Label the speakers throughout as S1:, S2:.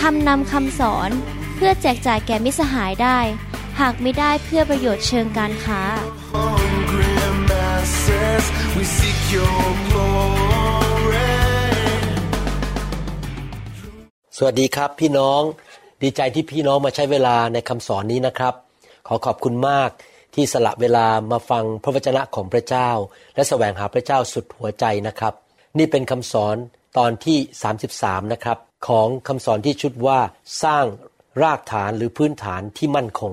S1: ทำนำคำสอนเพื่อแจกจ่ายแก่มิสหายได้ หากไม่ได้เพื่อประโยชน์เชิงการค้า
S2: สวัสดีครับพี่น้องดีใจที่พี่น้องมาใช้เวลาในคำสอนนี้นะครับ ขอขอบคุณมากที่สละเวลามาฟังพระวจนะของพระเจ้า และแสวงหาพระเจ้าสุดหัวใจนะครับ นี่เป็นคำสอนตอนที่ 33 นะครับ ของคำสอนที่ชุดว่าสร้างรากฐานหรือพื้นฐานที่มั่นคง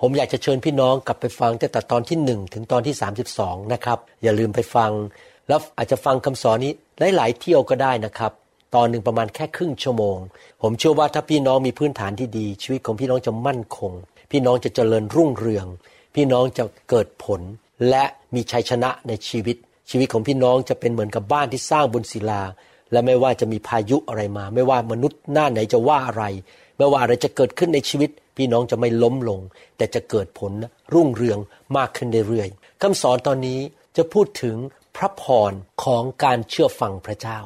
S2: ผมอยากจะเชิญพี่น้องกลับไปฟังตั้งแต่ตอนที่1ถึงตอนที่ 32 นะครับ อย่าลืมไปฟัง แล้วอาจจะฟังคำสอนนี้หลายๆเที่ยวก็ได้นะครับ ตอนหนึ่งประมาณแค่ครึ่งชั่วโมง ผมเชื่อว่าถ้าพี่น้องมีพื้นฐานที่ดี ชีวิตของพี่น้องจะมั่นคง พี่น้องจะเจริญรุ่งเรือง พี่น้องจะเกิดผล และมีชัยชนะในชีวิต ชีวิตของพี่น้องจะเป็นเหมือนกับบ้านที่สร้างบนศิลา และไม่ว่าจะมีพายุอะไรมา ไม่ว่ามนุษย์หน้าไหนจะว่าอะไร ไม่ว่าอะไรจะเกิดขึ้นในชีวิต พี่น้องจะไม่ล้มลง แต่จะเกิดผลรุ่งเรืองมากขึ้นเรื่อยๆคำสอนตอนนี้จะพูดถึงพระพรของการเชื่อฟังพระเจ้า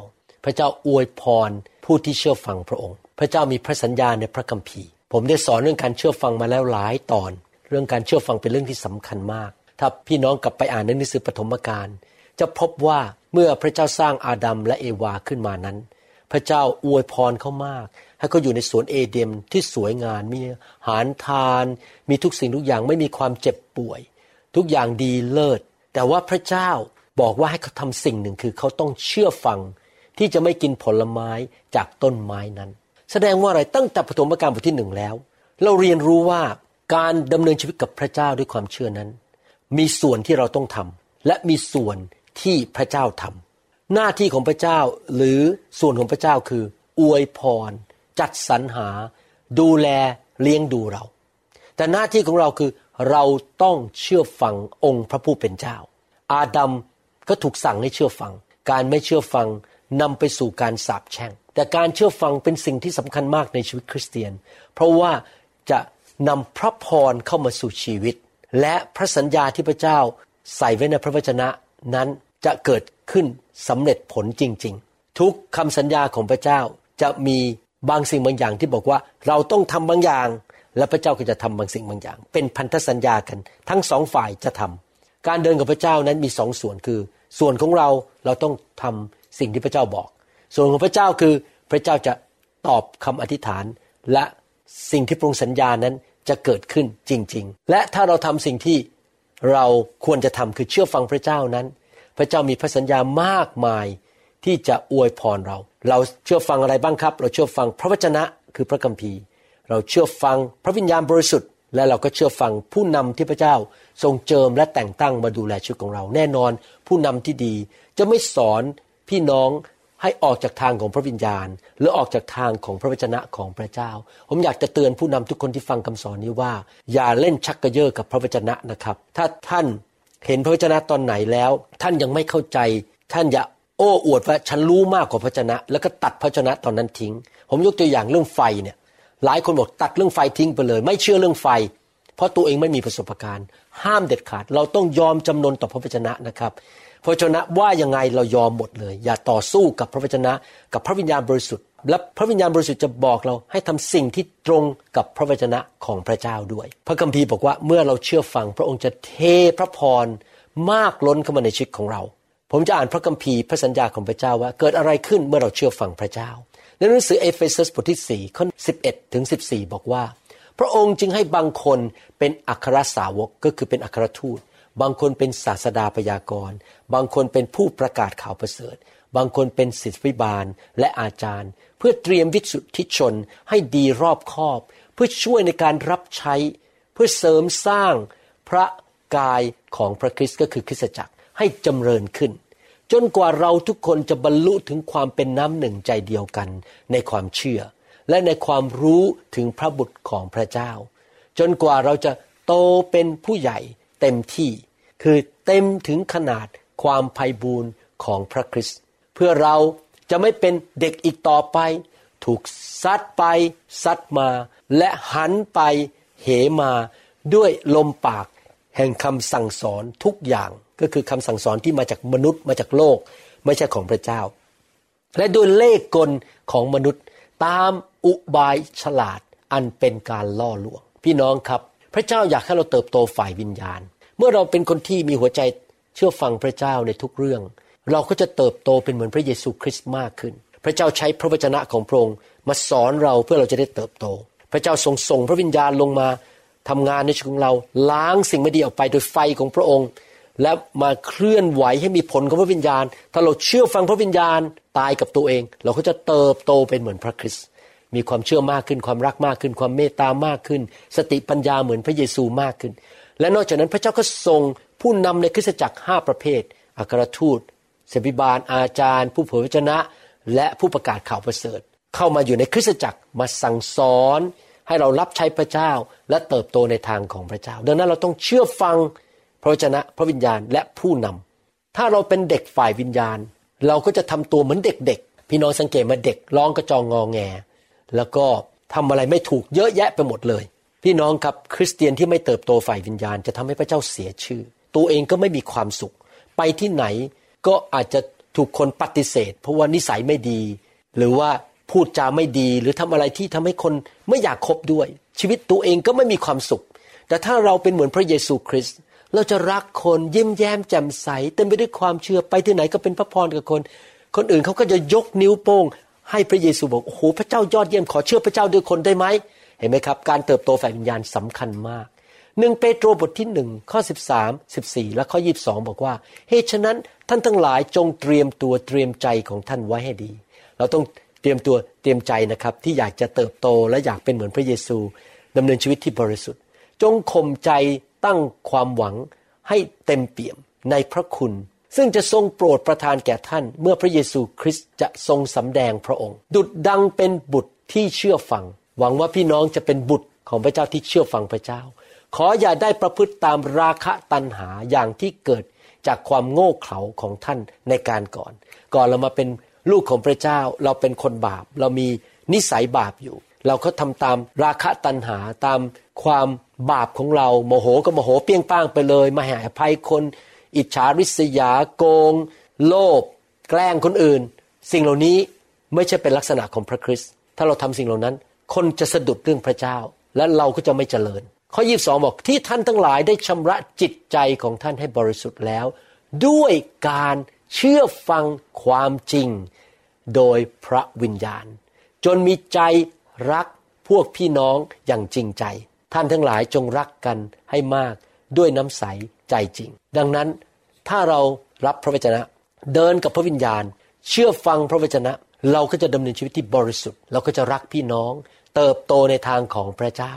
S2: พระเจ้าอวยพรผู้ที่เชื่อฟังพระองค์ พระเจ้ามีพระสัญญาในพระคัมภีร์ ผมได้สอนเรื่องการเชื่อฟังมาแล้วหลายตอน เรื่องการเชื่อฟังเป็นเรื่องที่สำคัญมาก ถ้าพี่น้องกลับไปอ่านในหนังสือปฐมกาล จะพบว่าเมื่อพระเจ้าสร้างอาดัมและเอวาขึ้นมานั้น พระเจ้าอวยพรเขามาก ให้เขาอยู่ในสวนเอเดมที่สวยงามมีอาหารทาน มีทุกสิ่งทุกอย่างไม่มีความเจ็บป่วย ทุกอย่างดีเลิศ แต่ว่าพระเจ้าบอกว่าให้เขาทำสิ่งหนึ่งคือเขาต้องเชื่อฟังที่จะไม่กินผลไม้จากต้นไม้นั้น แสดงว่าอะไรตั้งแต่ปฐมกาลบทที่หนึ่งแล้ว เราเรียนรู้ว่าการดำเนินชีวิตกับพระเจ้าด้วยความเชื่อนั้น มีส่วนที่เราต้องทำและมีส่วน ที่พระเจ้าทำหน้าที่ของพระเจ้าหรือส่วนของพระเจ้าคือ อวยพร จัดสรรหา ดูแลเลี้ยงดูเรา แต่หน้าที่ของเราคือเราต้องเชื่อฟังองค์พระผู้เป็นเจ้า อาดัมก็ถูกสั่งให้เชื่อฟัง การไม่เชื่อฟังนำไปสู่การสาปแช่ง แต่การเชื่อฟังเป็นสิ่งที่สำคัญมากในชีวิตคริสเตียน เพราะว่าจะนำพระพรเข้ามาสู่ชีวิต และพระสัญญาที่พระเจ้าใส่ไว้ในพระวจนะ นั้นจะเกิดขึ้นสำเร็จผลจริง ๆ ทุกคำสัญญาของพระเจ้าจะมีบางสิ่งบางอย่างที่บอกว่าเราต้องทำบางอย่าง และพระเจ้าก็จะทำบางสิ่งบางอย่าง เป็นพันธสัญญากัน ทั้งสองฝ่ายจะทำการเดินกับพระเจ้านั้นมีสองส่วนคือ ส่วนของเราเราต้องทำสิ่งที่พระเจ้าบอก ส่วนของพระเจ้าคือพระเจ้าจะตอบคำอธิษฐาน และสิ่งที่พระองค์สัญญานั้นจะเกิดขึ้นจริง ๆ และถ้าเราทำสิ่งที่ เราควรจะทำคือเชื่อฟังพระเจ้านั้น พระเจ้ามีพระสัญญามากมายที่จะอวยพรเรา เราเชื่อฟังอะไรบ้างครับ เราเชื่อฟังพระวจนะคือพระคัมภีร์ เราเชื่อฟังพระวิญญาณบริสุทธิ์ และเราก็เชื่อฟังผู้นำที่พระเจ้า ทรงเจิมและแต่งตั้งมาดูแลชีวิตของเรา แน่นอนผู้นำที่ดีจะไม่สอนพี่น้อง ให้ออกจากทางของพระวิญญาณ หรือออกจากทางของพระวจนะของพระเจ้า ผมอยากจะเตือนผู้นำทุกคนที่ฟังคำสอนนี้ว่า อย่าเล่นชักกระเยาะกับพระวจนะนะครับ ถ้าท่านเห็นพระวจนะตอนไหนแล้ว ท่านยังไม่เข้าใจ ท่านอย่าโอ้อวดว่าฉันรู้มากกว่าพระวจนะ แล้วก็ตัดพระวจนะตอนนั้นทิ้ง ผมยกตัวอย่างเรื่องไฟเนี่ยหลายคนบอกตัดเรื่องไฟทิ้งไปเลย ไม่เชื่อเรื่องไฟ เพราะตัวเองไม่มีประสบการณ์ ห้ามเด็ดขาด เราต้องยอมจำนนต่อพระวจนะนะครับ พระวจนะว่ายังไงเรายอมหมดเลย อย่าต่อสู้กับพระวจนะกับพระวิญญาณบริสุทธิ์ และพระวิญญาณบริสุทธิ์จะบอกเราให้ทำสิ่งที่ตรงกับพระวจนะของพระเจ้าด้วย พระคัมภีร์บอกว่าเมื่อเราเชื่อฟัง พระองค์จะเทพระพรมากล้นเข้ามาในชีวิตของเรา ผมจะอ่านพระคัมภีร์พระสัญญาของพระเจ้าว่าเกิดอะไรขึ้นเมื่อเราเชื่อฟังพระเจ้า ในหนังสือเอเฟซัสบทที่4ข้อ11ถึง14 บอกว่า พระองค์จึงให้บางคนเป็นอัครสาวกก็คือเป็นอัครทูต บางคนเป็นศาสดาพยากรณ์บางคนเป็นผู้ประกาศข่าวประเสริฐ บางคนเป็นศิษย์วิบาลและอาจารย์ เพื่อเตรียมวิสุทธิชนให้ดีรอบคอบ เพื่อช่วยในการรับใช้ เพื่อเสริมสร้างพระกายของพระคริสต์ก็คือคริสตจักรให้จำเริญขึ้น จนกว่าเราทุกคนจะบรรลุถึงความเป็นน้ำหนึ่งใจเดียวกันในความเชื่อ และในความรู้ถึงพระบุตรของพระเจ้า จนกว่าเราจะโตเป็นผู้ใหญ่ เต็มที่ คือเต็มถึงขนาดความไพ่บูรณ์ของพระคริสต์เพื่อเราจะไม่เป็นเด็กอีกต่อไป ถูกซัดไปซัดมา และหันไปเหมาด้วยลมปากแห่งคำสั่งสอนทุกอย่างก็คือคำสั่งสอนที่มาจากมนุษย์มาจากโลก ไม่ใช่ของพระเจ้า และด้วยเล่กลของมนุษย์ ตามอุบายฉลาดอันเป็นการล่อลวง พี่น้องครับ พระเจ้าอยากให้เราเติบโตฝ่ายวิญญาณ เมื่อเราเป็นคนที่มีหัวใจเชื่อฟังพระเจ้าในทุกเรื่อง เราก็จะเติบโตเป็นเหมือนพระเยซูคริสต์มากขึ้น พระเจ้าใช้พระวจนะของพระองค์มาสอนเราเพื่อเราจะได้เติบโต พระเจ้าทรงส่งพระวิญญาณลงมาทำงานในชีวิตของเราล้างสิ่งไม่ดีออกไปโดยไฟของพระองค์ และมาเคลื่อนไหวให้มีผลของพระวิญญาณ ถ้าเราเชื่อฟังพระวิญญาณตายกับตัวเอง เราก็จะเติบโตเป็นเหมือนพระคริสต์ มีความเชื่อมากขึ้นความรักมากขึ้น ความเมตตามากขึ้น สติปัญญาเหมือนพระเยซูมากขึ้น และนอกจากนั้นพระเจ้าก็ทรงผู้นำในคริสตจักรห้าประเภท อัครทูตเสบิบาล อาจารย์ ผู้เผยพระชนะ และผู้ประกาศข่าวประเสริฐ เข้ามาอยู่ในคริสตจักรมาสั่งสอน ให้เรารับใช้พระเจ้าและเติบโตในทางของพระเจ้า ดังนั้นเราต้องเชื่อฟังพระวจนะพระวิญญาณและผู้นำถ้าเราเป็นเด็กฝ่ายวิญญาณ เราก็จะทำตัวเหมือนเด็กๆพี่น้องสังเกตมาเด็กร้องกระจองงอแง แล้วก็ทำอะไรไม่ถูกเยอะแยะไปหมดเลย พี่น้องครับคริสเตียนที่ไม่เติบโตฝ่ายวิญญาณ จะทำให้พระเจ้าเสียชื่อ ตัวเองก็ไม่มีความสุข ไปที่ไหนก็อาจจะถูกคนปฏิเสธ เพราะว่านิสัยไม่ดี หรือว่าพูดจาไม่ดีหรือทำอะไรที่ทำให้คนไม่อยากคบด้วย ชีวิตตัวเองก็ไม่มีความสุข แต่ถ้าเราเป็นเหมือนพระเยซูคริสต์เราจะรักคนยิ้มแย้มแจ่มใส เต็มไปด้วยความเชื่อไปที่ไหนก็เป็นพระพรกับคน คนอื่นเขาก็จะยกนิ้วโป้ง ให้พระเยซูบอกโอ้โหพระเจ้ายอดเยี่ยมขอเชื่อพระเจ้าด้วยคนได้ไหมเห็นไหมครับ การเติบโตฝ่ายวิญญาณสำคัญมากหนึ่งเปโตรบทที่หนึ่งข้อสิบสามสิบสี่และข้อยีบสองบอกว่าเหตุฉะนั้นท่านทั้งหลายจงเตรียมตัวเตรียมใจของท่านไว้ให้ดี เราต้องเตรียมตัวเตรียมใจนะครับที่อยากจะเติบโตและอยากเป็นเหมือนพระเยซูดำเนินชีวิตที่บริสุทธิ์ จงข่มใจตั้งความหวังให้เต็มเปี่ยมในพระคุณ ซึ่งจะทรงโปรดประทานแก่ท่าน เมื่อพระเยซูคริสต์จะทรงสำแดงพระองค์ ดุดดังเป็นบุตรที่เชื่อฟัง หวังว่าพี่น้องจะเป็นบุตรของพระเจ้าที่เชื่อฟังพระเจ้า ขออย่าได้ประพฤติตามราคะตัณหาอย่างที่เกิดจากความโง่เขลาของท่านในการก่อน ก่อนเรามาเป็นลูกของพระเจ้าเราเป็นคนบาป เรามีนิสัยบาปอยู่ เราก็ทำตามราคะตัณหาตามความบาปของเราโมโหก็โมโหเปี้ยงป้างไปเลย มาหาภัยคน อิจฉาริษยาโกง โลภแกล้งคนอื่น สิ่งเหล่านี้ไม่ใช่เป็นลักษณะของพระคริสต์ถ้าเราทำสิ่งเหล่านั้น คนจะสะดุดเรื่องพระเจ้า และเราก็จะไม่เจริญ ข้อยีบสองบอกที่ท่านทั้งหลายได้ชำระจิตใจของท่านให้บริสุทธิ์แล้ว ด้วยการเชื่อฟังความจริง โดยพระวิญญาณ จนมีใจรักพวกพี่น้องอย่างจริงใจ ท่านทั้งหลายจงรักกันให้มากด้วยน้ำใส ใจจริง ดังนั้นถ้าเรารับพระวจนะ เดินกับพระวิญญาณ เชื่อฟังพระวจนะ เราก็จะดำเนินชีวิตที่บริสุทธิ์ เราก็จะรักพี่น้อง เติบโตในทางของพระเจ้า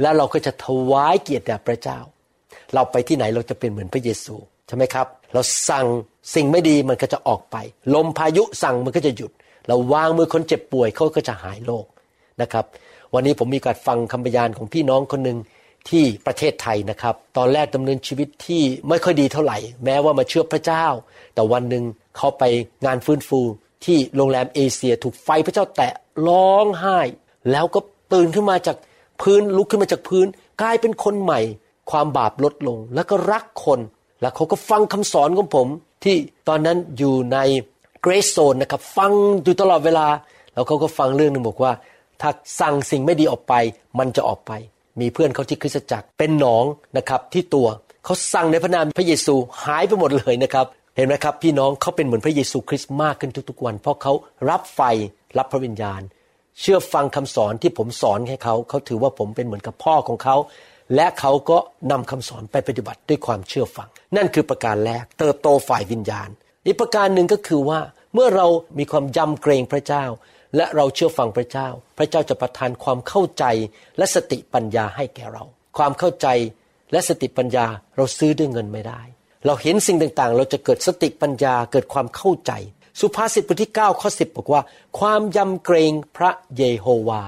S2: และเราก็จะถวายเกียรติแด่พระเจ้า เราไปที่ไหนเราจะเป็นเหมือนพระเยซูใช่ไหมครับ เราสั่งสิ่งไม่ดีมันก็จะออกไป ลมพายุสั่งมันก็จะหยุด เราวางมือคนเจ็บป่วยเขาก็จะหายโรคนะครับ วันนี้ผมมีการฟังคำบรรยานของพี่น้องคนหนึ่ง ที่ประเทศไทยนะครับ ตอนแรกดำเนินชีวิตที่ไม่ค่อยดีเท่าไหร่ แม้ว่ามาเชื่อพระเจ้า แต่วันหนึ่งเขาไปงานฟื้นฟูที่โรงแรมเอเชียถูกไฟพระเจ้าแตะร้องไห้ แล้วก็ตื่นขึ้นมาจากพื้นลุกขึ้นมาจากพื้น กลายเป็นคนใหม่ ความบาปลดลง แล้วก็รักคน แล้วเขาก็ฟังคำสอนของผม ที่ตอนนั้นอยู่ในเกรซโซนนะครับ ฟังอยู่ตลอดเวลา แล้วเขาก็ฟังเรื่องหนึ่งบอกว่า ถ้าสั่งสิ่งไม่ดีออกไป มันจะออกไป มีเพื่อนเขาที่คริสตจักรเป็นหนองนะครับที่ตัวเขาสั่งในพระนามพระเยซูหายไปหมดเลยนะครับ เห็นไหมครับ พี่น้องเขาเป็นเหมือนพระเยซูคริสต์มากขึ้นทุกๆวัน เพราะเขารับไฟรับพระวิญญาณ เชื่อฟังคำสอนที่ผมสอนให้เขาเขาถือว่าผมเป็นเหมือนกับพ่อของเขาและเขาก็นำคำสอนไปปฏิบัติด้วยความเชื่อฟัง นั่นคือประการแรกเติบโตฝ่ายวิญญาณ อีกประการหนึ่งก็คือว่าเมื่อเรามีความยำเกรงพระเจ้า และเราเชื่อฟังพระเจ้า พระเจ้าจะประทานความเข้าใจและสติปัญญาให้แก่เรา ความเข้าใจและสติปัญญาเราซื้อด้วยเงินไม่ได้ เราเห็นสิ่งต่างๆ เราจะเกิดสติปัญญาเกิดความเข้าใจ สุภาษิตบทที่9ข้อ10 บอกว่า ความยำเกรงพระเยโฮวา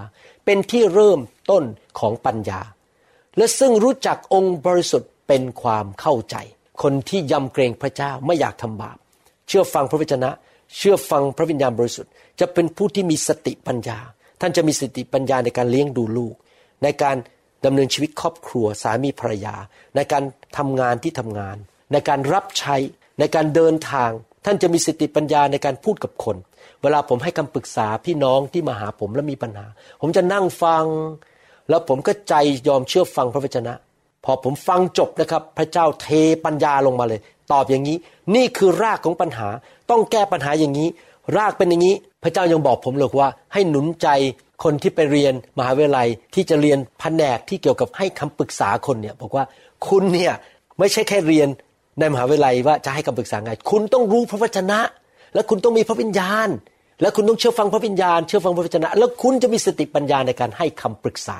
S2: เป็นที่เริ่มต้นของปัญญา และซึ่งรู้จักองค์บริสุทธิ์เป็นความเข้าใจ คนที่ยำเกรงพระเจ้าไม่อยากทำบาป เชื่อฟังพระวจนะ เชื่อฟังพระวิญญาณบริสุทธิ์ จะเป็นผู้ที่มีสติปัญญา ท่านจะมีสติปัญญาในการเลี้ยงดูลูก ในการดำเนินชีวิตครอบครัวสามีภรรยา ในการทำงานที่ทำงาน ในการรับใช้ในการเดินทาง ท่านจะมีสติปัญญาในการพูดกับคน เวลาผมให้คำปรึกษาพี่น้องที่มาหาผมแล้วมีปัญหา ผมจะนั่งฟัง แล้วผมก็ใจยอมเชื่อฟังพระวจนะ พอผมฟังจบนะครับ พระเจ้าเทปัญญาลงมาเลย ตอบอย่างนี้ นี่คือรากของปัญหา ต้องแก้ปัญหาอย่างนี้ รากเป็นอย่างนี้ พระเจ้ายังบอกผมเลยว่าให้หนุนใจคนที่ไปเรียนมหาวิทยาลัยที่จะเรียนแผนกที่เกี่ยวกับให้คำปรึกษาคนเนี่ยบอกว่าคุณเนี่ยไม่ใช่แค่เรียนในมหาวิทยาลัยว่าจะให้คำปรึกษาไง คุณต้องรู้พระวจนะ และคุณต้องมีพระวิญญาณ และคุณต้องเชื่อฟังพระวิญญาณ เชื่อฟังพระวจนะ แล้วคุณจะมีสติปัญญาในการให้คำปรึกษา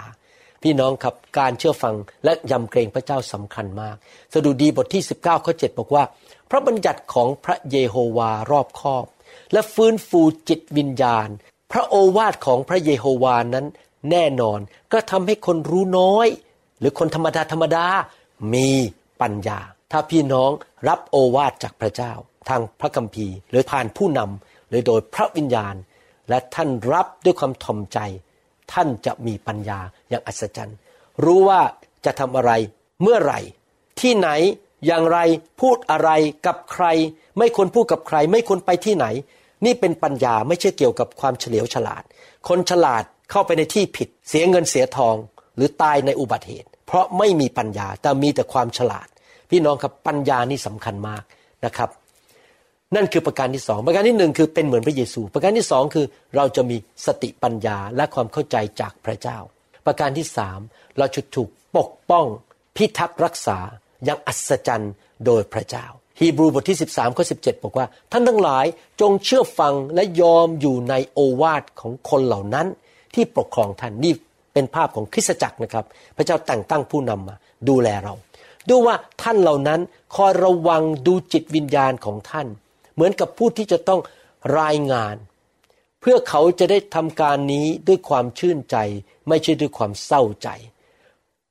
S2: พี่น้องครับการเชื่อฟังและยำเกรงพระเจ้าสำคัญมาก สดุดีบทที่ 19ข้อ7บอกว่า พระบัญญัติของพระเยโฮวารอบคอบ และฟื้นฟูจิตวิญญาณ พระโอวาทของพระเยโฮวานั้นแน่นอนก็ทำให้คนรู้น้อย หรือคนธรรมดาธรรมดามีปัญญา ถ้าพี่น้องรับโอวาทจากพระเจ้า ทางพระคัมภีร์ หรือผ่านผู้นำหรือโดยพระวิญญาณ และท่านรับด้วยความถ่อมใจ ท่านจะมีปัญญาอย่างอัศจรรย์ รู้ว่าจะทำอะไรเมื่อไหร่ ที่ไหนอย่างไรพูดอะไรกับใคร ไม่ควรพูดกับใคร ไม่ควรไปที่ไหน นี่เป็นปัญญาไม่ใช่เกี่ยวกับความเฉลียวฉลาด คนฉลาดเข้าไปในที่ผิด เสียเงินเสียทอง หรือตายในอุบัติเหตุ เพราะไม่มีปัญญาแต่มีแต่ความฉลาด พี่น้องครับปัญญานี่สำคัญมากนะครับ นั่นคือประการที่สองประการที่หนึ่งคือเป็นเหมือนพระเยซู ประการที่สองคือเราจะมีสติปัญญาและความเข้าใจจากพระเจ้า ประการที่สามเราจะถูกปกป้องพิทักษ์รักษาอย่างอัศจรรย์โดยพระเจ้า ฮีบรูบทที่ 13ข้อสิบอกว่า ท่านทั้งหลายจงเชื่อฟังและยอมอยู่ในโอวาทของคนเหล่านั้น ที่ปกครองท่านนี่เป็นภาพของคริสตจักรนะครับ พระเจ้าแต่งตั้งผู้นำมา ดูแลเรา ดูว่าท่านเหล่านั้นคอยระวังดูจิตวิญญาณของท่าน เหมือนกับผู้ที่จะต้องรายงาน เพื่อเขาจะได้ทำการนี้ด้วยความชื่นใจ ไม่ใช่ด้วยความเศร้าใจ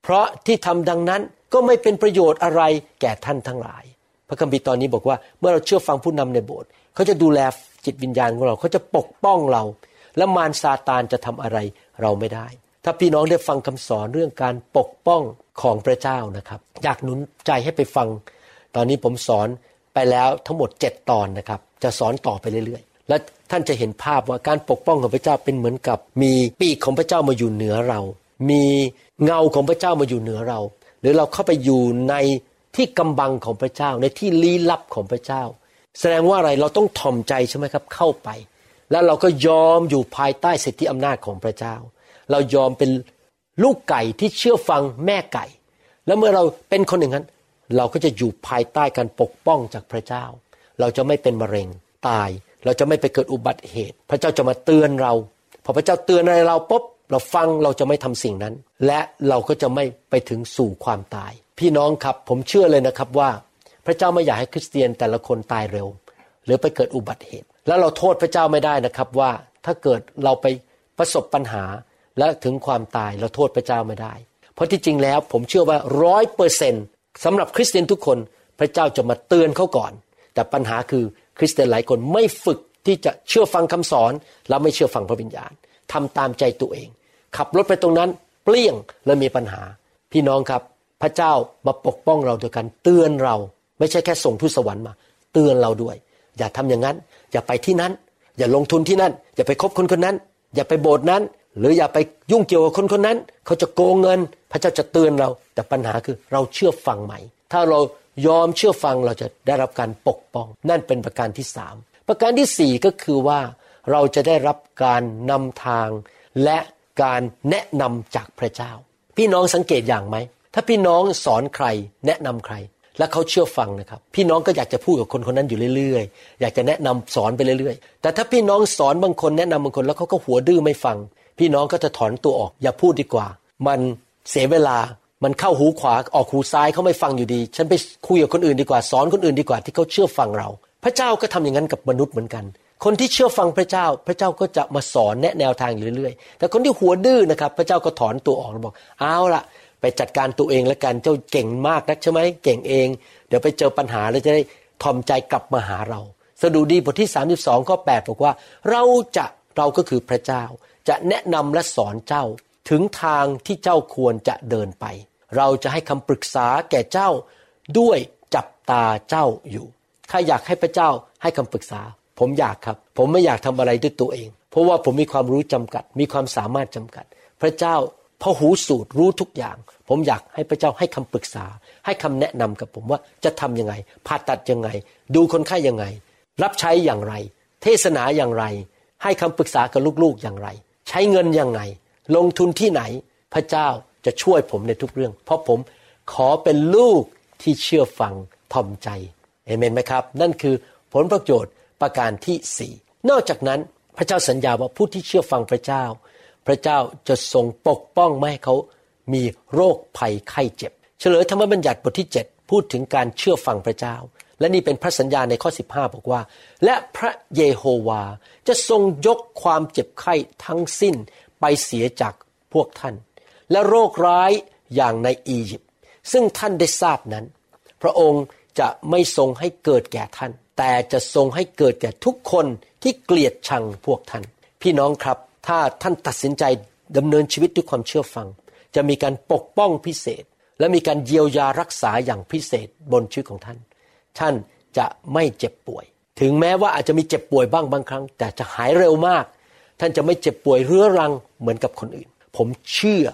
S2: เพราะที่ทำดังนั้นก็ไม่เป็นประโยชน์อะไรแก่ท่านทั้งหลาย พระคัมภีร์ตอนนี้บอกว่าเมื่อเราเชื่อฟังผู้นำในโบสถ์เขาจะดูแลจิตวิญญาณของเราเขาจะปกป้องเรา และมารซาตานจะทำอะไรเราไม่ได้ ถ้าพี่น้องได้ฟังคำสอนเรื่องการปกป้องของพระเจ้านะครับอยากหนุนใจให้ไปฟัง ตอนนี้ผมสอนไปแล้วทั้งหมดเจ็ดตอนนะครับจะสอนต่อไปเรื่อยๆ และท่านจะเห็นภาพว่าการปกป้องของพระเจ้าเป็นเหมือนกับ มีปีกของพระเจ้ามาอยู่เหนือเรา มีเงาของพระเจ้ามาอยู่เหนือเรา หรือเราเข้าไปอยู่ใน ที่กำบังของพระเจ้าในที่ลี้ลับของพระเจ้า แสดงว่าอะไรเราต้องถ่อมใจใช่ไหมครับ เข้าไป แล้วเราก็ยอมอยู่ภายใต้สิทธิอำนาจของพระเจ้า เรายอมเป็นลูกไก่ที่เชื่อฟังแม่ไก่ แล้วเมื่อเราเป็นคนอย่งนั้น เราก็จะอยู่ภายใต้การปกป้องจากพระเจ้า เราจะไม่เป็นมะเร็งตาย เราจะไม่ไปเกิดอุบัติเหตุ พระเจ้าจะมาเตือนเราพอพระเจ้าเตือนอะไรเราปุ๊บเราฟังเราจะไม่ทำสิ่งนั้น และเราก็จะไม่ไปถึงสู่ความตาย พี่น้องครับผมเชื่อเลยนะครับว่า พระเจ้าไม่อยากให้คริสเตียนแต่ละคนตายเร็ว หรือไปเกิดอุบัติเหตุ แล้วเราโทษพระเจ้าไม่ได้นะครับว่า ถ้าเกิดเราไปประสบปัญหาและถึงความตายเราโทษพระเจ้าไม่ได้ เพราะที่จริงแล้วผมเชื่อว่าร้อยเปอร์เซนต์สำหรับคริสเตียนทุกคนพระเจ้าจะมาเตือนเขาก่อน แต่ปัญหาคือคริสเตียนหลายคนไม่ฝึกที่จะเชื่อฟังคำสอน แล้วไม่เชื่อฟังพระวิญญาณทำตามใจตัวเอง ขับรถไปตรงนั้นเปลี่ยงแล้วมีปัญหา พี่น้องครับ พระเจ้ามาปกป้องเราโดยการเตือนเรา ไม่ใช่แค่ส่งทูตสวรรค์มา เตือนเราด้วย อย่าทำอย่างนั้น อย่าไปที่นั้น อย่าลงทุนที่นั่น อย่าไปคบคนคนนั้น อย่าไปโบสถ์นั้น หรืออย่าไปยุ่งเกี่ยวกับคนคนนั้น เขาจะโกงเงิน พระเจ้าจะเตือนเรา แต่ปัญหาคือเราเชื่อฟังไหม ถ้าเรายอมเชื่อฟังเราจะได้รับการปกป้อง นั่นเป็นประการที่สามประการที่สี่ก็คือว่าเราจะได้รับการนำทางและการแนะนำจากพระเจ้า พี่น้องสังเกตอย่างไหม ถ้าพี่น้องสอนใครแนะนำใคร และเขาเชื่อฟังนะครับ พี่น้องก็อยากจะพูดกับคนคนนั้นอยู่เรื่อยๆ อยากจะแนะนำสอนไปเรื่อยๆ แต่ถ้าพี่น้องสอนบางคนแนะนำบางคนแล้วเขาก็หัวดื้อไม่ฟัง พี่น้องก็จะถอนตัวออกอย่าพูดดีกว่า มันเสียเวลามันเข้าหูขวาออกหูซ้ายเขาไม่ฟังอยู่ดี ฉันไปคุยกับคนอื่นดีกว่า สอนคนอื่นดีกว่าที่เขาเชื่อฟังเรา พระเจ้าก็ทำอย่างนั้นกับมนุษย์เหมือนกัน คนที่เชื่อฟังพระเจ้า พระเจ้าก็จะมาสอนแนะแนวทางอยู่เรื่อยๆ แต่คนที่หัวดื้อนะครับ พระเจ้าก็ถอนตัวออกแล้วบอก เอาละ ไปจัดการตัวเองแล้วกันเจ้าเก่งมากนักใช่ไหมเก่งเอง เดี๋ยวไปเจอปัญหาแล้วจะได้ทอมใจกลับมาหาเรา สดุดีบทที่ 32ข้อ8บอกว่า เราจะเราก็คือพระเจ้า จะแนะนำและสอนเจ้าถึงทางที่เจ้าควรจะเดินไป เราจะให้คำปรึกษาแก่เจ้าด้วยจับตาเจ้าอยู่ใครอยากให้พระเจ้าให้คำปรึกษา ผมอยากครับ ผมไม่อยากทำอะไรด้วยตัวเอง เพราะว่าผมมีความรู้จำกัด มีความสามารถจำกัด พระเจ้า พระหูสูตรรู้ทุกอย่าง ผมอยากให้พระเจ้าให้คำปรึกษา ให้คำแนะนำกับผมว่าจะทํำยังไงผ่าตัดยังไง ดูคนไข้ยังไง รับใช้อย่างไร เทศนาอย่างไร ให้คำปรึกษากับลูกๆอย่างไร ใช้เงินยังไง ลงทุนที่ไหน พระเจ้าจะช่วยผมในทุกเรื่อง เพราะผมขอเป็นลูกที่เชื่อฟังทอมใจเอเมนไหมครับ นั่นคือผลประโยชน์ประการที่สี่นอกจากนั้นพระเจ้าสัญญาว่าผู้ที่เชื่อฟังพระเจ้า พระเจ้าจะทรงปกป้องไม่ให้เขามีโรคภัยไข้เจ็บ เฉลยธรรมบัญญัติบทที่ 7 พูดถึงการเชื่อฟังพระเจ้า และนี่เป็นพระสัญญาในข้อ 15 บอกว่า และพระเยโฮวาจะทรงยกความเจ็บไข้ทั้งสิ้นไปเสียจากพวกท่าน และโรคร้ายอย่างในอียิปต์ซึ่งท่านได้ทราบนั้น พระองค์จะไม่ทรงให้เกิดแก่ท่าน แต่จะทรงให้เกิดแก่ทุกคนที่เกลียดชังพวกท่าน พี่น้องครับ ถ้าท่านตัดสินใจดำเนินชีวิตด้วยความเชื่อฟัง จะมีการปกป้องพิเศษ และมีการเยียวยารักษาอย่างพิเศษบนชีวิตของท่าน ท่านจะไม่เจ็บป่วย ถึงแม้ว่าอาจจะมีเจ็บป่วยบ้างบางครั้ง แต่จะหายเร็วมาก ท่านจะไม่เจ็บป่วยเรื้อรังเหมือนกับคนอื่น ผมเชื่อ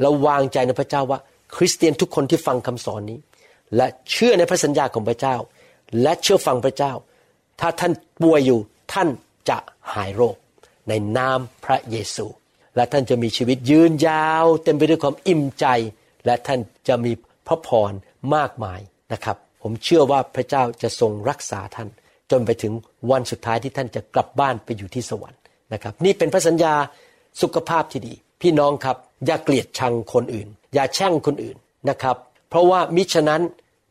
S2: และวางใจในพระเจ้าว่า คริสเตียนทุกคนที่ฟังคำสอนนี้ และเชื่อในพระสัญญาของพระเจ้า และเชื่อฟังพระเจ้า ถ้าท่านป่วยอยู่ท่านจะหายโรค ในนามพระเยซู และท่านจะมีชีวิตยืนยาว เต็มไปด้วยความอิ่มใจ และท่านจะมีพระพรมากมายนะครับ ผมเชื่อว่าพระเจ้าจะทรงรักษาท่าน จนไปถึงวันสุดท้ายที่ท่านจะกลับบ้านไปอยู่ที่สวรรค์นะครับ นี่เป็นพระสัญญาสุขภาพที่ดี พี่น้องครับ อย่าเกลียดชังคนอื่น อย่าแช่งคนอื่นนะครับ เพราะว่ามิฉะนั้น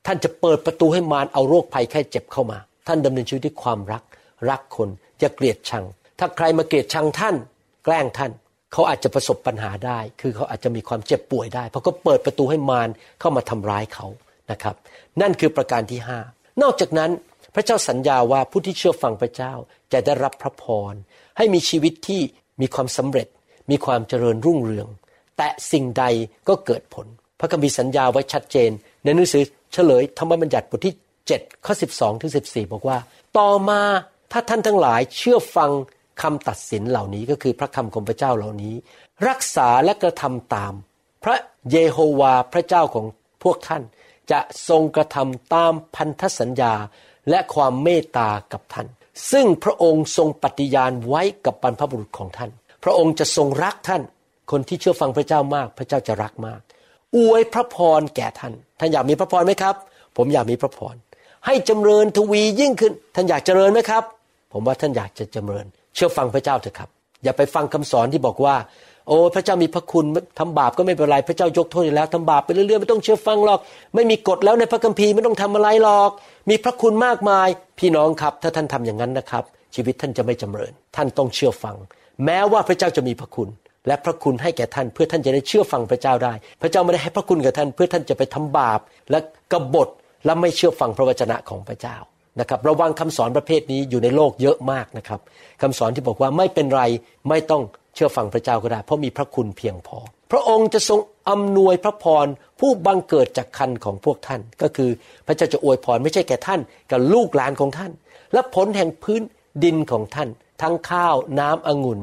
S2: ท่านจะเปิดประตูให้มารเอาโรคภัยแค่เจ็บเข้ามา ท่านดำเนินชีวิตด้วยความรัก รักคนจะเกลียดชัง ถ้าใครมาเกลียดชังท่าน แกล้งท่าน เขาอาจจะประสบปัญหาได้ คือเขาอาจจะมีความเจ็บป่วยได้ เพราะก็เปิดประตูให้มารเข้ามาทำร้ายเขานะครับ นั่นคือประการที่ห้านอกจากนั้นพระเจ้าสัญญาว่าผู้ที่เชื่อฟังพระเจ้าจะได้รับพระพร ให้มีชีวิตที่มีความสำเร็จ มีความเจริญรุ่งเรือง แต่สิ่งใดก็เกิดผล พระคัมภีร์สัญญาไว้ชัดเจน ในหนังสือเฉลยธรรมบัญญัติบทที่7ข้อ12ถึง14 บอกว่า ต่อมาถ้าท่านทั้งหลายเชื่อฟัง คำตัดสินเหล่านี้ก็คือพระคำของพระเจ้าเหล่านี้ รักษาและกระทำตาม พระเยโฮวาพระเจ้าของพวกท่าน จะทรงกระทำตามพันธสัญญาและความเมตตากับท่าน ซึ่งพระองค์ทรงปฏิญาณไว้กับบรรพบุรุษของท่าน พระองค์จะทรงรักท่าน คนที่เชื่อฟังพระเจ้ามาก พระเจ้าจะรักมาก อวยพระพรแก่ท่าน ท่านอยากมีพระพรไหมครับ ผมอยากมีพระพรให้จำเริญทวียิ่งขึ้น ท่านอยากเจริญไหมครับ ผมว่าท่านอยากจะจำเริญเชื่อฟังพระเจ้าเถอะครับ อย่าไปฟังคำสอนที่บอกว่า โอ้พระเจ้ามีพระคุณทำบาปก็ไม่เป็นไรพระเจ้ายกโทษแล้วทำบาปไปเรื่อยๆไม่ต้องเชื่อฟังหรอก ไม่มีกฎแล้วในพระคัมภีร์ไม่ต้องทำอะไรหรอก มีพระคุณมากมาย พี่น้องครับ ถ้าท่านทำอย่างนั้นนะครับ ชีวิตท่านจะไม่จำเริญ ท่านต้องเชื่อฟัง แม้ว่าพระเจ้าจะมีพระคุณและพระคุณให้แก่ท่านเพื่อท่านจะได้เชื่อฟังพระเจ้าได้ พระเจ้าไม่ได้ให้พระคุณกับท่าน เพื่อท่านจะไปทำบาปและกบฏและไม่เชื่อฟังพระวจนะของพระเจ้า นะครับระวังคำสอนประเภทนี้อยู่ในโลกเยอะมากนะครับคำสอนที่บอกว่าไม่เป็นไรไม่ต้องเชื่อฟังพระเจ้าก็ได้ เพราะมีพระคุณเพียงพอ พระองค์จะทรงอำนวยพระพรผู้บังเกิดจากคันของพวกท่าน ก็คือพระเจ้าจะอวยพรไม่ใช่แก่ท่านกับลูกหลานของท่าน และผลแห่งพื้นดินของท่าน ทั้งข้าวน้ำองุ่น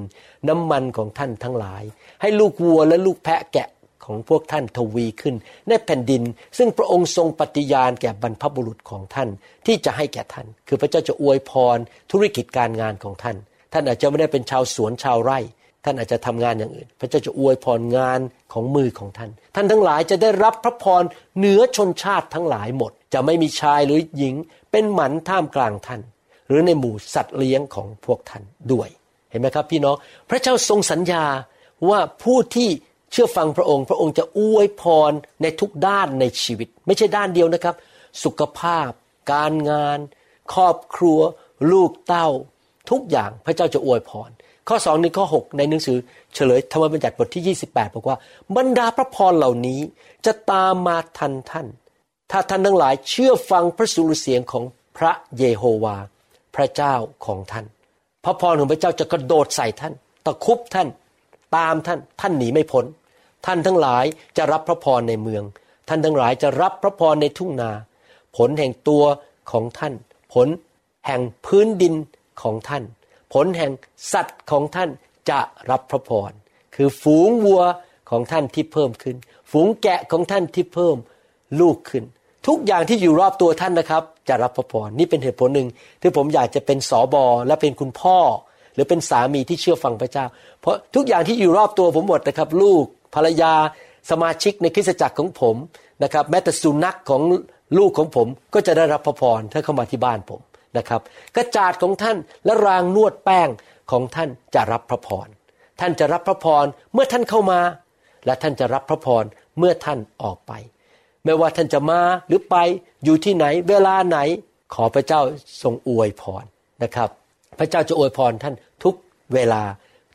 S2: น้ำมันของท่านทั้งหลาย ให้ลูกวัวและลูกแพะแกะ ของพวกท่านทวีขึ้น ในแผ่นดิน ซึ่งพระองค์ทรงปฏิญาณแก่บรรพบุรุษของท่านที่จะให้แก่ท่าน คือพระเจ้าจะอวยพรธุรกิจการงานของท่าน ท่านอาจจะไม่ได้เป็นชาวสวนชาวไร่ ท่านอาจจะทำงานอย่างอื่น พระเจ้าจะอวยพรงานของมือของท่าน ท่านทั้งหลายจะได้รับพระพรเหนือชนชาติทั้งหลายหมด จะไม่มีชายหรือหญิง เป็นหมันท่ามกลางท่าน หรือในหมู่สัตว์เลี้ยงของพวกท่านด้วย เห็นไหมครับพี่น้อง พระเจ้าทรงสัญญาว่าผู้ที่ เชื่อฟังพระองค์พระองค์จะอวยพรในทุกด้านในชีวิต ไม่ใช่ด้านเดียวนะครับ สุขภาพ การงาน ครอบครัว ลูกเต้า ทุกอย่างพระเจ้าจะอวยพร ข้อสองในข้อ 6 ในหนังสือเฉลยธรรมบัญญัติบทที่ 28 บอกว่า บรรดาพระพรเหล่านี้จะตามมาทันท่าน ถ้าท่านทั้งหลายเชื่อฟังพระสุรเสียงของพระเยโฮวา พระเจ้าของท่าน พระพรของพระเจ้าจะกระโดดใส่ท่าน ตะคุบท่าน ตามท่านท่านหนีไม่พ้น ท่านทั้งหลายจะรับพระพรในเมือง ท่านทั้งหลายจะรับพระพรในทุ่งนา ผลแห่งตัวของท่าน ผลแห่งพื้นดินของท่าน ผลแห่งสัตว์ของท่านจะรับพระพรคือฝูงวัวของท่านที่เพิ่มขึ้น ฝูงแกะของท่านที่เพิ่มลูกขึ้น ทุกอย่างที่อยู่รอบตัวท่านนะครับ จะรับพระพรนี่เป็นเหตุผลหนึ่งที่ผมอยากจะเป็นสอบอและเป็นคุณพ่อ หรือเป็นสามีที่เชื่อฟังพระเจ้า เพราะทุกอย่างที่อยู่รอบตัวผมหมดนะครับ ลูกภรรยาสมาชิกในคริสตจักรของผมนะครับแม้แต่สุนัขของลูกของผมก็จะได้รับพระพรถ้าเข้ามาที่บ้านผมนะครับ กระจาดของท่านและรางนวดแป้งของท่านจะรับพระพรท่านจะรับพระพรเมื่อท่านเข้ามา และท่านจะรับพระพรเมื่อท่านออกไป ไม่ว่าท่านจะมาหรือไปอยู่ที่ไหน เวลาไหนขอพระเจ้าทรงอวยพรนะครับ พระเจ้าจะอวยพรท่าน เวลา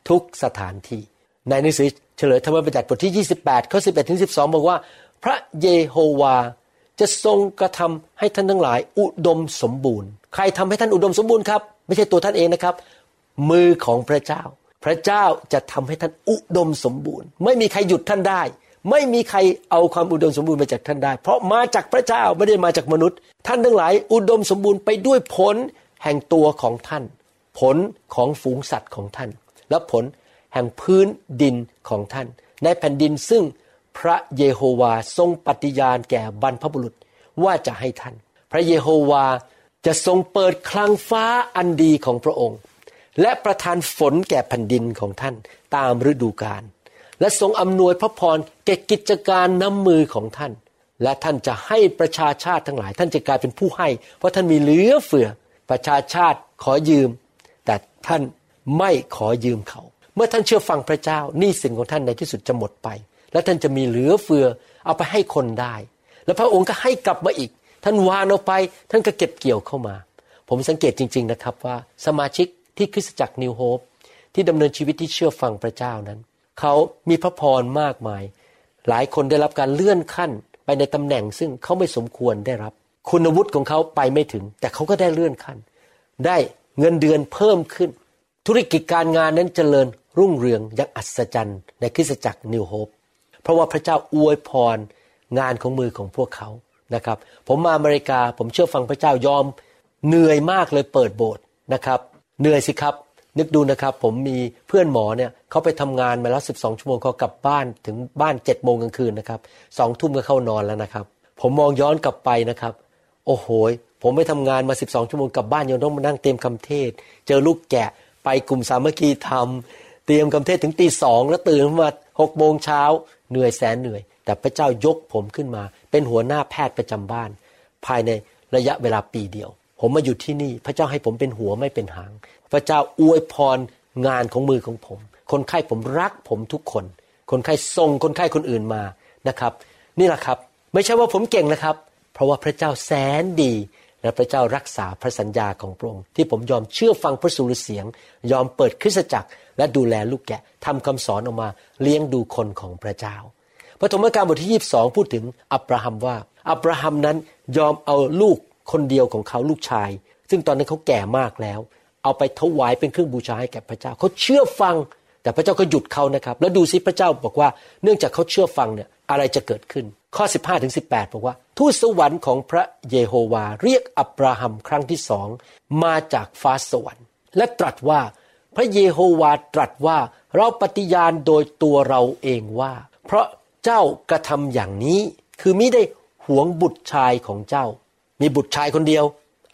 S2: ทุกสถานที่ ในหนังสือเฉลยธรรมบัญญัติบทที่ 28ข้อ11ถึง12 บอกว่า พระเยโฮวาจะทรงกระทำให้ท่านทั้งหลาย อุดมสมบูรณ์ ใครทำให้ท่านอุดมสมบูรณ์ครับ ไม่ใช่ตัวท่านเองนะครับ มือของพระเจ้า พระเจ้าจะทำให้ท่านอุดมสมบูรณ์ ไม่มีใครหยุดท่านได้ ไม่มีใครเอาความอุดมสมบูรณ์มาจากท่านได้ เพราะมาจากพระเจ้าไม่ได้มาจากมนุษย์ ท่านทั้งหลาย อุดมสมบูรณ์ไปด้วยผลแห่งตัวของท่าน ผลของฝูงสัตว์ของท่าน และผลแห่งพื้นดินของท่าน ในแผ่นดินซึ่งพระเยโฮวาทรงปฏิญาณแก่บรรพบุรุษว่าจะให้ท่าน พระเยโฮวาจะทรงเปิดคลังฟ้าอันดีของพระองค์ และประทานฝนแก่แผ่นดินของท่านตามฤดูกาลและทรงอำนวยพระพรแก่กิจการน้ำมือของท่าน และท่านจะให้ประชาชาติทั้งหลาย ท่านจะกลายเป็นผู้ให้ เพราะท่านมีเหลือเฟือ ประชาชาติขอยืม แต่ท่านไม่ขอยืมเขา เมื่อท่านเชื่อฟังพระเจ้านี่สิ่งของท่านในที่สุดจะหมดไป และท่านจะมีเหลือเฟือเอาไปให้คนได้ แล้วพระองค์ก็ให้กลับมาอีก ท่านวานเอาไป ท่านก็เก็บเกี่ยวเข้ามา ผมสังเกตจริง ๆนะครับว่าสมาชิกที่คริสตจักรนิวโฮปที่ดำเนินชีวิตที่เชื่อฟังพระเจ้านั้น เขามีพระพรมากมาย หลายคนได้รับการเลื่อนขั้นไปในตำแหน่งซึ่งเขาไม่สมควรได้รับ คุณวุฒิของเขาไปไม่ถึง แต่เขาก็ได้เลื่อนขั้น ได้ เงินเดือนเพิ่มขึ้น ธุรกิจการงานนั้นเจริญรุ่งเรืองอย่างอัศจรรย์ ในคริสตจักรนิวโฮปเพราะว่าพระเจ้าอวยพรงานของมือของพวกเขานะครับ ผมมาอเมริกาผมเชื่อฟังพระเจ้ายอมเหนื่อยมากเลยเปิดโบสถ์นะครับ เหนื่อยสิครับ นึกดูนะครับ ผมมีเพื่อนหมอเนี่ยเขาไปทำงานมาแล้วสิบสองชั่วโมงเขากลับบ้านถึงบ้านเจ็ดโมงกลางคืนนะครับสองทุ่มก็เข้านอนแล้วนะครับ ผมมองย้อนกลับไปนะครับ โอ้โห ผมไปทำงานมาสิบสองชั่วโมงกลับบ้านยังต้องมานั่งเตรียมคำเทศ เจอลูกแกะไปกลุ่มสามัคคีทำเตรียมคำเทศถึงตีสองแล้วตื่นมาหกโมงเช้าเหนื่อยแสนเหนื่อย แต่พระเจ้ายกผมขึ้นมา เป็นหัวหน้าแพทย์ประจำบ้าน ภายในระยะเวลาปีเดียว ผมมาอยู่ที่นี่ พระเจ้าให้ผมเป็นหัวไม่เป็นหาง พระเจ้าอวยพรงานของมือของผม คนไข้ผมรักผมทุกคน คนไข้ส่งคนไข้คนอื่นมานะครับ นี่แหละครับ ไม่ใช่ว่าผมเก่งนะครับ เพราะว่าพระเจ้าแสนดี และพระเจ้ารักษาพระสัญญาของพระองค์ที่ผมยอมเชื่อฟังพระสุรเสียง ยอมเปิดคริสตจักร และดูแลลูกแกะทำคำสอนออกมาเลี้ยงดูคนของพระเจ้าพระธรรมกาลบทที่22พูดถึงอับราฮัมว่า อับราฮัมนั้นยอมเอาลูกคนเดียวของเขาลูกชาย ซึ่งตอนนั้นเขาแก่มากแล้ว เอาไปถวายเป็นเครื่องบูชาให้แก่พระเจ้าเขาเชื่อฟัง แต่พระเจ้าก็หยุดเขานะครับ แล้วดูซิพระเจ้าบอกว่าเนื่องจากเขาเชื่อฟังเนี่ยอะไรจะเกิดขึ้น ข้อ 15ถึง18บอกว่า ทูตสวรรค์ของพระเยโฮวาเรียกอับราฮัมครั้งที่สองมาจากฟ้าสวรรค์ และตรัสว่าพระเยโฮวาตรัสว่าเราปฏิญาณโดยตัวเราเองว่า เพราะเจ้ากระทำอย่างนี้คือมิได้หวงบุตรชายของเจ้า มีบุตรชายคนเดียว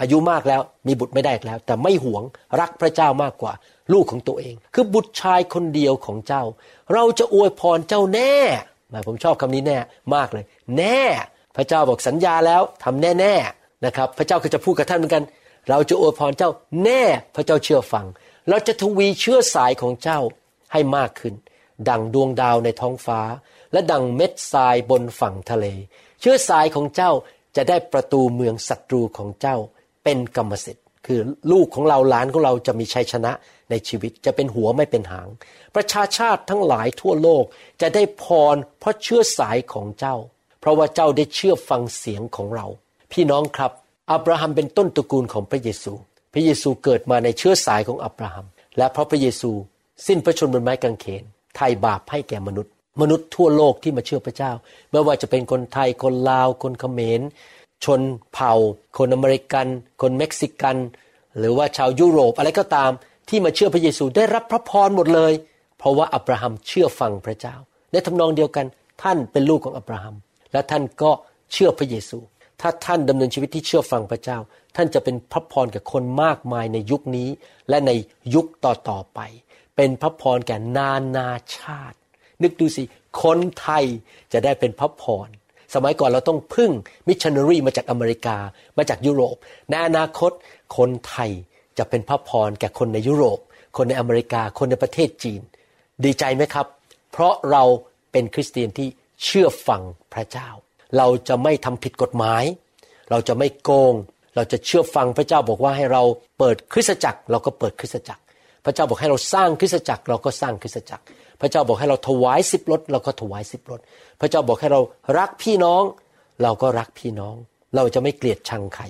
S2: อายุมากแล้วมีบุตรไม่ได้แล้ว แต่ไม่หวงรักพระเจ้ามากกว่า ลูกของตัวเอง คือบุตรชายคนเดียวของเจ้า เราจะอวยพรเจ้าแน่ผมชอบคำนี้แน่มากเลย แน่ พระเจ้าบอกสัญญาแล้วทำแน่แน่นะครับ พระเจ้าก็จะพูดกับท่านเหมือนกัน เราจะอวยพรเจ้าแน่พระเจ้าเชื่อฟัง เราจะทวีเชื่อสายของเจ้าให้มากขึ้น ดังดวงดาวในท้องฟ้า และดังเม็ดทรายบนฝั่งทะเล เชื้อสายของเจ้าจะได้ประตูเมืองศัตรูของเจ้าเป็นกรรมสิทธิ คือลูกของเราหลานของเราจะมีชัยชนะในชีวิตจะเป็นหัวไม่เป็นหาง ประชาชาติทั้งหลายทั่วโลกจะได้พรเพราะเชื่อสายของเจ้า เพราะว่าเจ้าได้เชื่อฟังเสียงของเรา พี่น้องครับอับราฮัมเป็นต้นตระกูลของพระเยซู พระเยซูเกิดมาในเชื้อสายของอับราฮัม และเพราะพระเยซู สิ้นพระชนม์บนไม้กางเขนไถ่บาปให้แก่มนุษย์ มนุษย์ทั่วโลกที่มาเชื่อพระเจ้า ไม่ว่าจะเป็นคนไทยคนลาวคนเขมร ชนเผ่า คนอเมริกัน คนเม็กซิกัน หรือว่าชาวยุโรปอะไรก็ตาม ที่มาเชื่อพระเยซูได้รับพระพรหมดเลย เพราะว่าอับราฮัมเชื่อฟังพระเจ้า ในทำนองเดียวกันท่านเป็นลูกของอับราฮัม และท่านก็เชื่อพระเยซู ถ้าท่านดำเนินชีวิตที่เชื่อฟังพระเจ้า ท่านจะเป็นพระพรกับคนมากมายในยุคนี้ และในยุคต่อๆไป เป็นพระพรแก่นานาชาติ นึกดูสิคนไทยจะได้เป็นพระพร สมัยก่อนเราต้องพึ่งมิชชันนารีมาจากอเมริกา มาจากยุโรป ในอนาคตคนไทยจะเป็นพระพรแก่คนในยุโรป คนในอเมริกา คนในประเทศจีน ดีใจไหมครับ เพราะเราเป็นคริสเตียนที่เชื่อฟังพระเจ้า เราจะไม่ทำผิดกฎหมาย เราจะไม่โกง เราจะเชื่อฟังพระเจ้าบอกว่าให้เราเปิดคริสตจักร เราก็เปิดคริสตจักร พระเจ้าบอกให้เราสร้างคริสตจักรเราก็สร้างคริสตจักร พระเจ้าบอกให้เราถวายสิบรถเราก็ถวายสิบรถพระเจ้าบอกให้เรารักพี่น้อง เราก็รักพี่น้อง เราจะไม่เกลียดชังใคร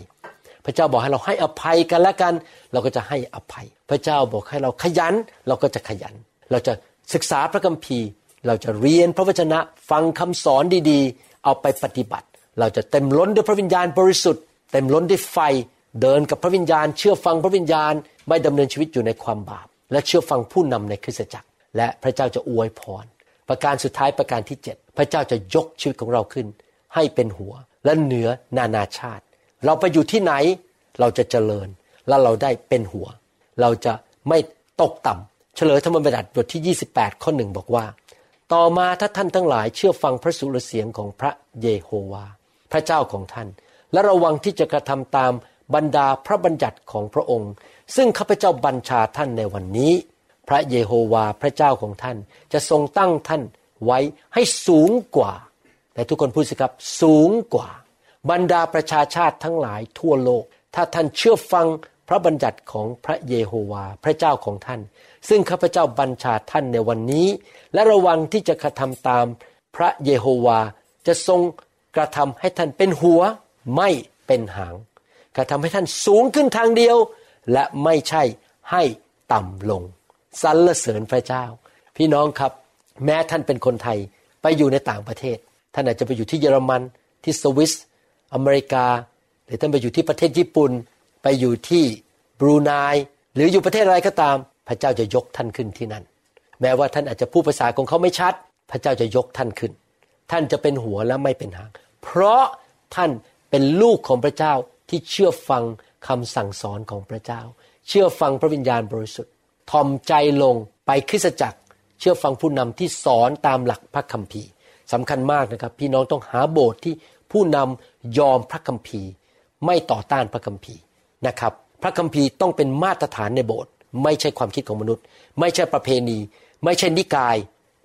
S2: พระเจ้าบอกให้เราให้อภัยกันและกัน เราก็จะให้อภัย พระเจ้าบอกให้เราขยัน เราก็จะขยัน เราจะศึกษาพระคัมภีร์ เราจะเรียนพระวจนะฟังคำสอนดีๆ เอาไปปฏิบัติ เราจะเต็มล้นด้วยพระวิญญาณบริสุทธิ์เต็มล้นด้วยไฟ เดินกับพระวิญญาณ เชื่อฟังพระวิญญาณ ไม่ดำเนินชีวิตอยู่ในความบาป และเชื่อฟังผู้นำในคริสตจักร และพระเจ้าจะอวยพร ประการสุดท้ายประการที่ 7 พระเจ้าจะยกชีวิตของเราขึ้น ให้เป็นหัวและเหนือนานาชาติ เราไปอยู่ที่ไหนเราจะเจริญและเราได้เป็นหัว เราจะไม่ตกต่ำเฉลยธรรมบัญญัติบทที่ 28 ข้อหนึ่งบอกว่า ต่อมาถ้าท่านทั้งหลายเชื่อฟังพระสุรเสียงของพระเยโฮวา พระเจ้าของท่าน และระวังที่จะกระทำตาม บรรดาพระบัญญัติของพระองค์ ซึ่งข้าพเจ้าบัญชาท่านในวันนี้ พระเยโฮวาพระเจ้าของท่าน จะทรงตั้งท่านไว้ให้สูงกว่าแต่ทุกคนพูดสิครับสูงกว่า บรรดาประชาชาติทั้งหลายทั่วโลก ถ้าท่านเชื่อฟังพระบัญญัติของพระเยโฮวาพระเจ้าของท่าน ซึ่งข้าพเจ้าบัญชาท่านในวันนี้ และระวังที่จะกระทำตามพระเยโฮวาจะทรงกระทำให้ท่านเป็นหัวไม่เป็นหาง กระทำให้ท่านสูงขึ้นทางเดียว และไม่ใช่ให้ต่ำลงสรรเสริญพระเจ้า พี่น้องครับ แม้ท่านเป็นคนไทยไปอยู่ในต่างประเทศ ท่านอาจจะไปอยู่ที่เยอรมันที่สวิส อเมริกา หรือท่านไปอยู่ที่ประเทศญี่ปุ่น ไปอยู่ที่บรูไนหรืออยู่ประเทศอะไรก็ตาม พระเจ้าจะยกท่านขึ้นที่นั่น แม้ว่าท่านอาจจะพูดภาษาของเขาไม่ชัด พระเจ้าจะยกท่านขึ้น ท่านจะเป็นหัวและไม่เป็นหาง เพราะท่านเป็นลูกของพระเจ้า ที่เชื่อฟังคำสั่งสอนของพระเจ้า เชื่อฟังพระวิญญาณบริสุทธิ์ทอมใจลงไปคริสตจักร เชื่อฟังผู้นำที่สอนตามหลักพระคัมภีร์สำคัญมากนะครับ พี่น้องต้องหาโบสถ์ที่ผู้นำยอมพระคัมภีร์ ไม่ต่อต้านพระคัมภีร์นะครับ พระคัมภีร์ต้องเป็นมาตรฐานในโบสถ์ไม่ใช่ความคิดของมนุษย์ ไม่ใช่ประเพณี ไม่ใช่นิกาย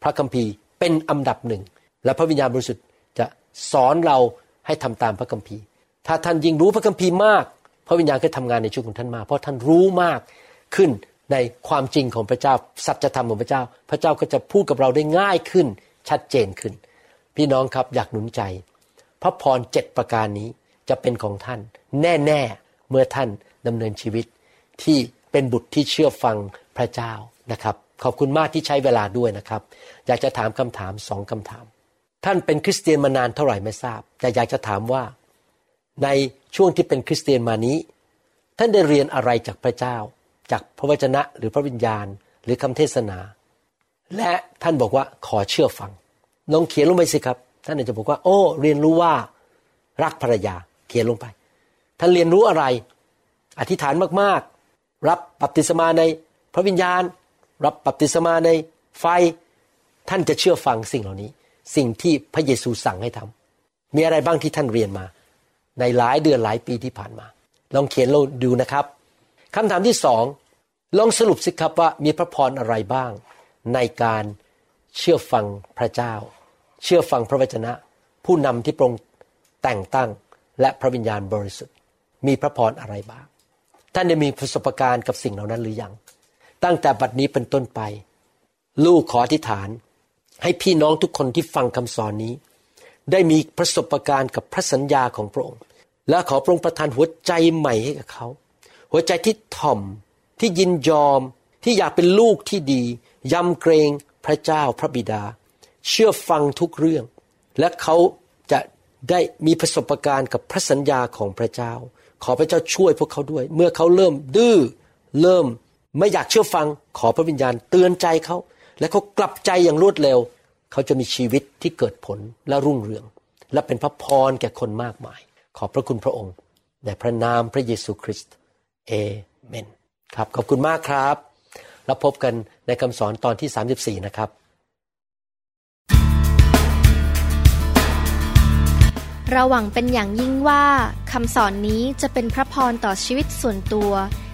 S2: พระคัมภีร์เป็นอันดับหนึ่ง และพระวิญญาณบริสุทธิ์จะสอนเราให้ทำตามพระคัมภีร์ ถ้าท่านยิ่งรู้พระคัมภีร์มาก พระวิญญาณก็ทำงานในชีวิตของท่านมาก เพราะท่านรู้มากขึ้นในความจริงของพระเจ้าสัจธรรมของพระเจ้า พระเจ้าก็จะพูดกับเราได้ง่ายขึ้น ชัดเจนขึ้น พี่น้องครับอยากหนุนใจ พระพรเจ็ดประการนี้จะเป็นของท่าน แน่ๆเมื่อท่านดำเนินชีวิต ที่เป็นบุตรที่เชื่อฟังพระเจ้านะครับ ขอบคุณมากที่ใช้เวลาด้วยนะครับ อยากจะถามคำถามสองคำถาม ท่านเป็นคริสเตียนมานานเท่าไหร่ไม่ทราบ แต่อยากจะถามว่า ในช่วงที่เป็นคริสเตียนมานี้ ท่านได้เรียนอะไรจากพระเจ้า จากพระวจนะหรือพระวิญญาณหรือคำเทศนา และท่านบอกว่าขอเชื่อฟังลองเขียนลงไปสิครับ ท่านอาจจะบอกว่า โอ้ เรียนรู้ว่ารักภรรยาเขียนลงไป ท่านเรียนรู้อะไร อธิษฐานมากๆ รับบัพติศมาในพระวิญญาณ รับบัพติศมาในไฟ ท่านจะเชื่อฟังสิ่งเหล่านี้ สิ่งที่พระเยซูสั่งให้ทำมีอะไรบ้างที่ท่านเรียนมา ในหลายเดือนหลายปีที่ผ่านมา ลองเขียนลงดูนะครับคำถามที่สองลองสรุปสิครับว่ามีพระพรอะไรบ้าง ในการเชื่อฟังพระเจ้า เชื่อฟังพระวจนะ ผู้นำที่ปรงแต่งตั้งและพระวิญญาณบริสุทธิ์ มีพระพรอะไรบ้าง ท่านได้มีประสบการณ์กับสิ่งเหล่านั้นหรือยัง ตั้งแต่บัดนี้เป็นต้นไป ลูกขออธิษฐาน ให้พี่น้องทุกคนที่ฟังคำสอนนี้ ได้มีประสบการณ์กับพระสัญญาของพระองค์ และขอพระองค์ประทานหัวใจใหม่ให้กับเขา หัวใจที่ถ่อมที่ยินยอมที่อยากเป็นลูกที่ดียำเกรงพระเจ้าพระบิดา เชื่อฟังทุกเรื่อง และเขาจะได้มีประสบการณ์กับพระสัญญาของพระเจ้า ขอพระเจ้าช่วยพวกเขาด้วย เมื่อเขาเริ่มดื้อเริ่มไม่อยากเชื่อฟัง ขอพระวิญญาณเตือนใจเขา และเขากลับใจอย่างรวดเร็ว เขาจะมีชีวิตที่เกิดผลและรุ่งเรือง และเป็นพระพรแก่คนมากมาย ขอบพระคุณพระองค์ ในพระนามพระเยซูคริสต์เอเมนครับขอบคุณมากครับ แล้วพบกันในคำสอนตอนที่ 34 นะครับ
S1: เราหวังเป็นอย่างยิ่งว่าคำสอนนี้จะเป็นพระพรต่อชีวิตส่วนตัว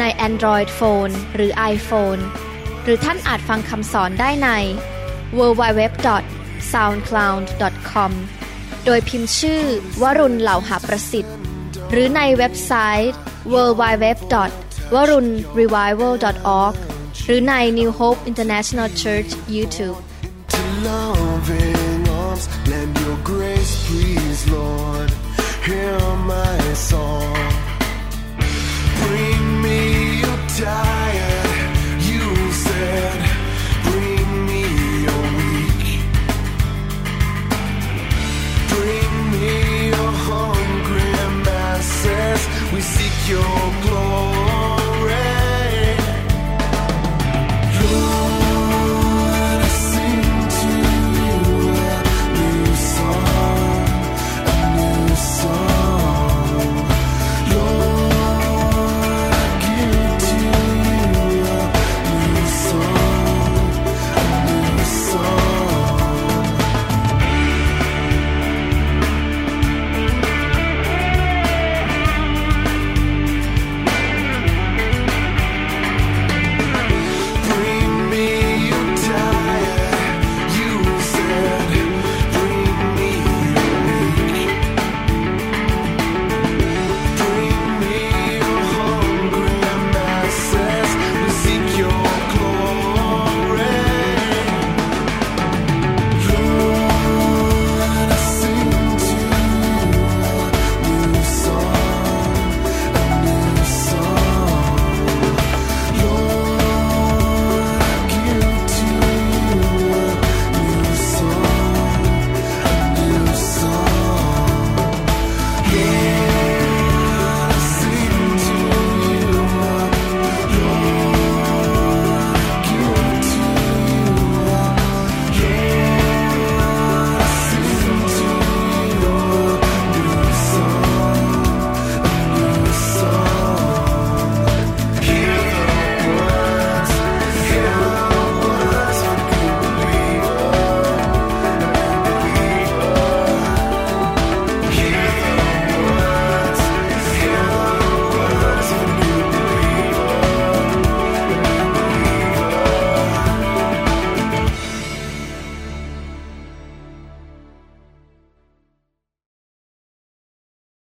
S1: ใน Android Phone หรือ iPhone หรือท่านอาจฟังคำสอนได้ใน www.soundcloud.com โดยพิมพ์ชื่อ วรุณเหล่าหาประสิทธิ์ หรือในเว็บไซต์ www.warunrevival.org หรือใน New Hope International Church YouTube
S3: Lend your grace, please, Lord. Hear my song. die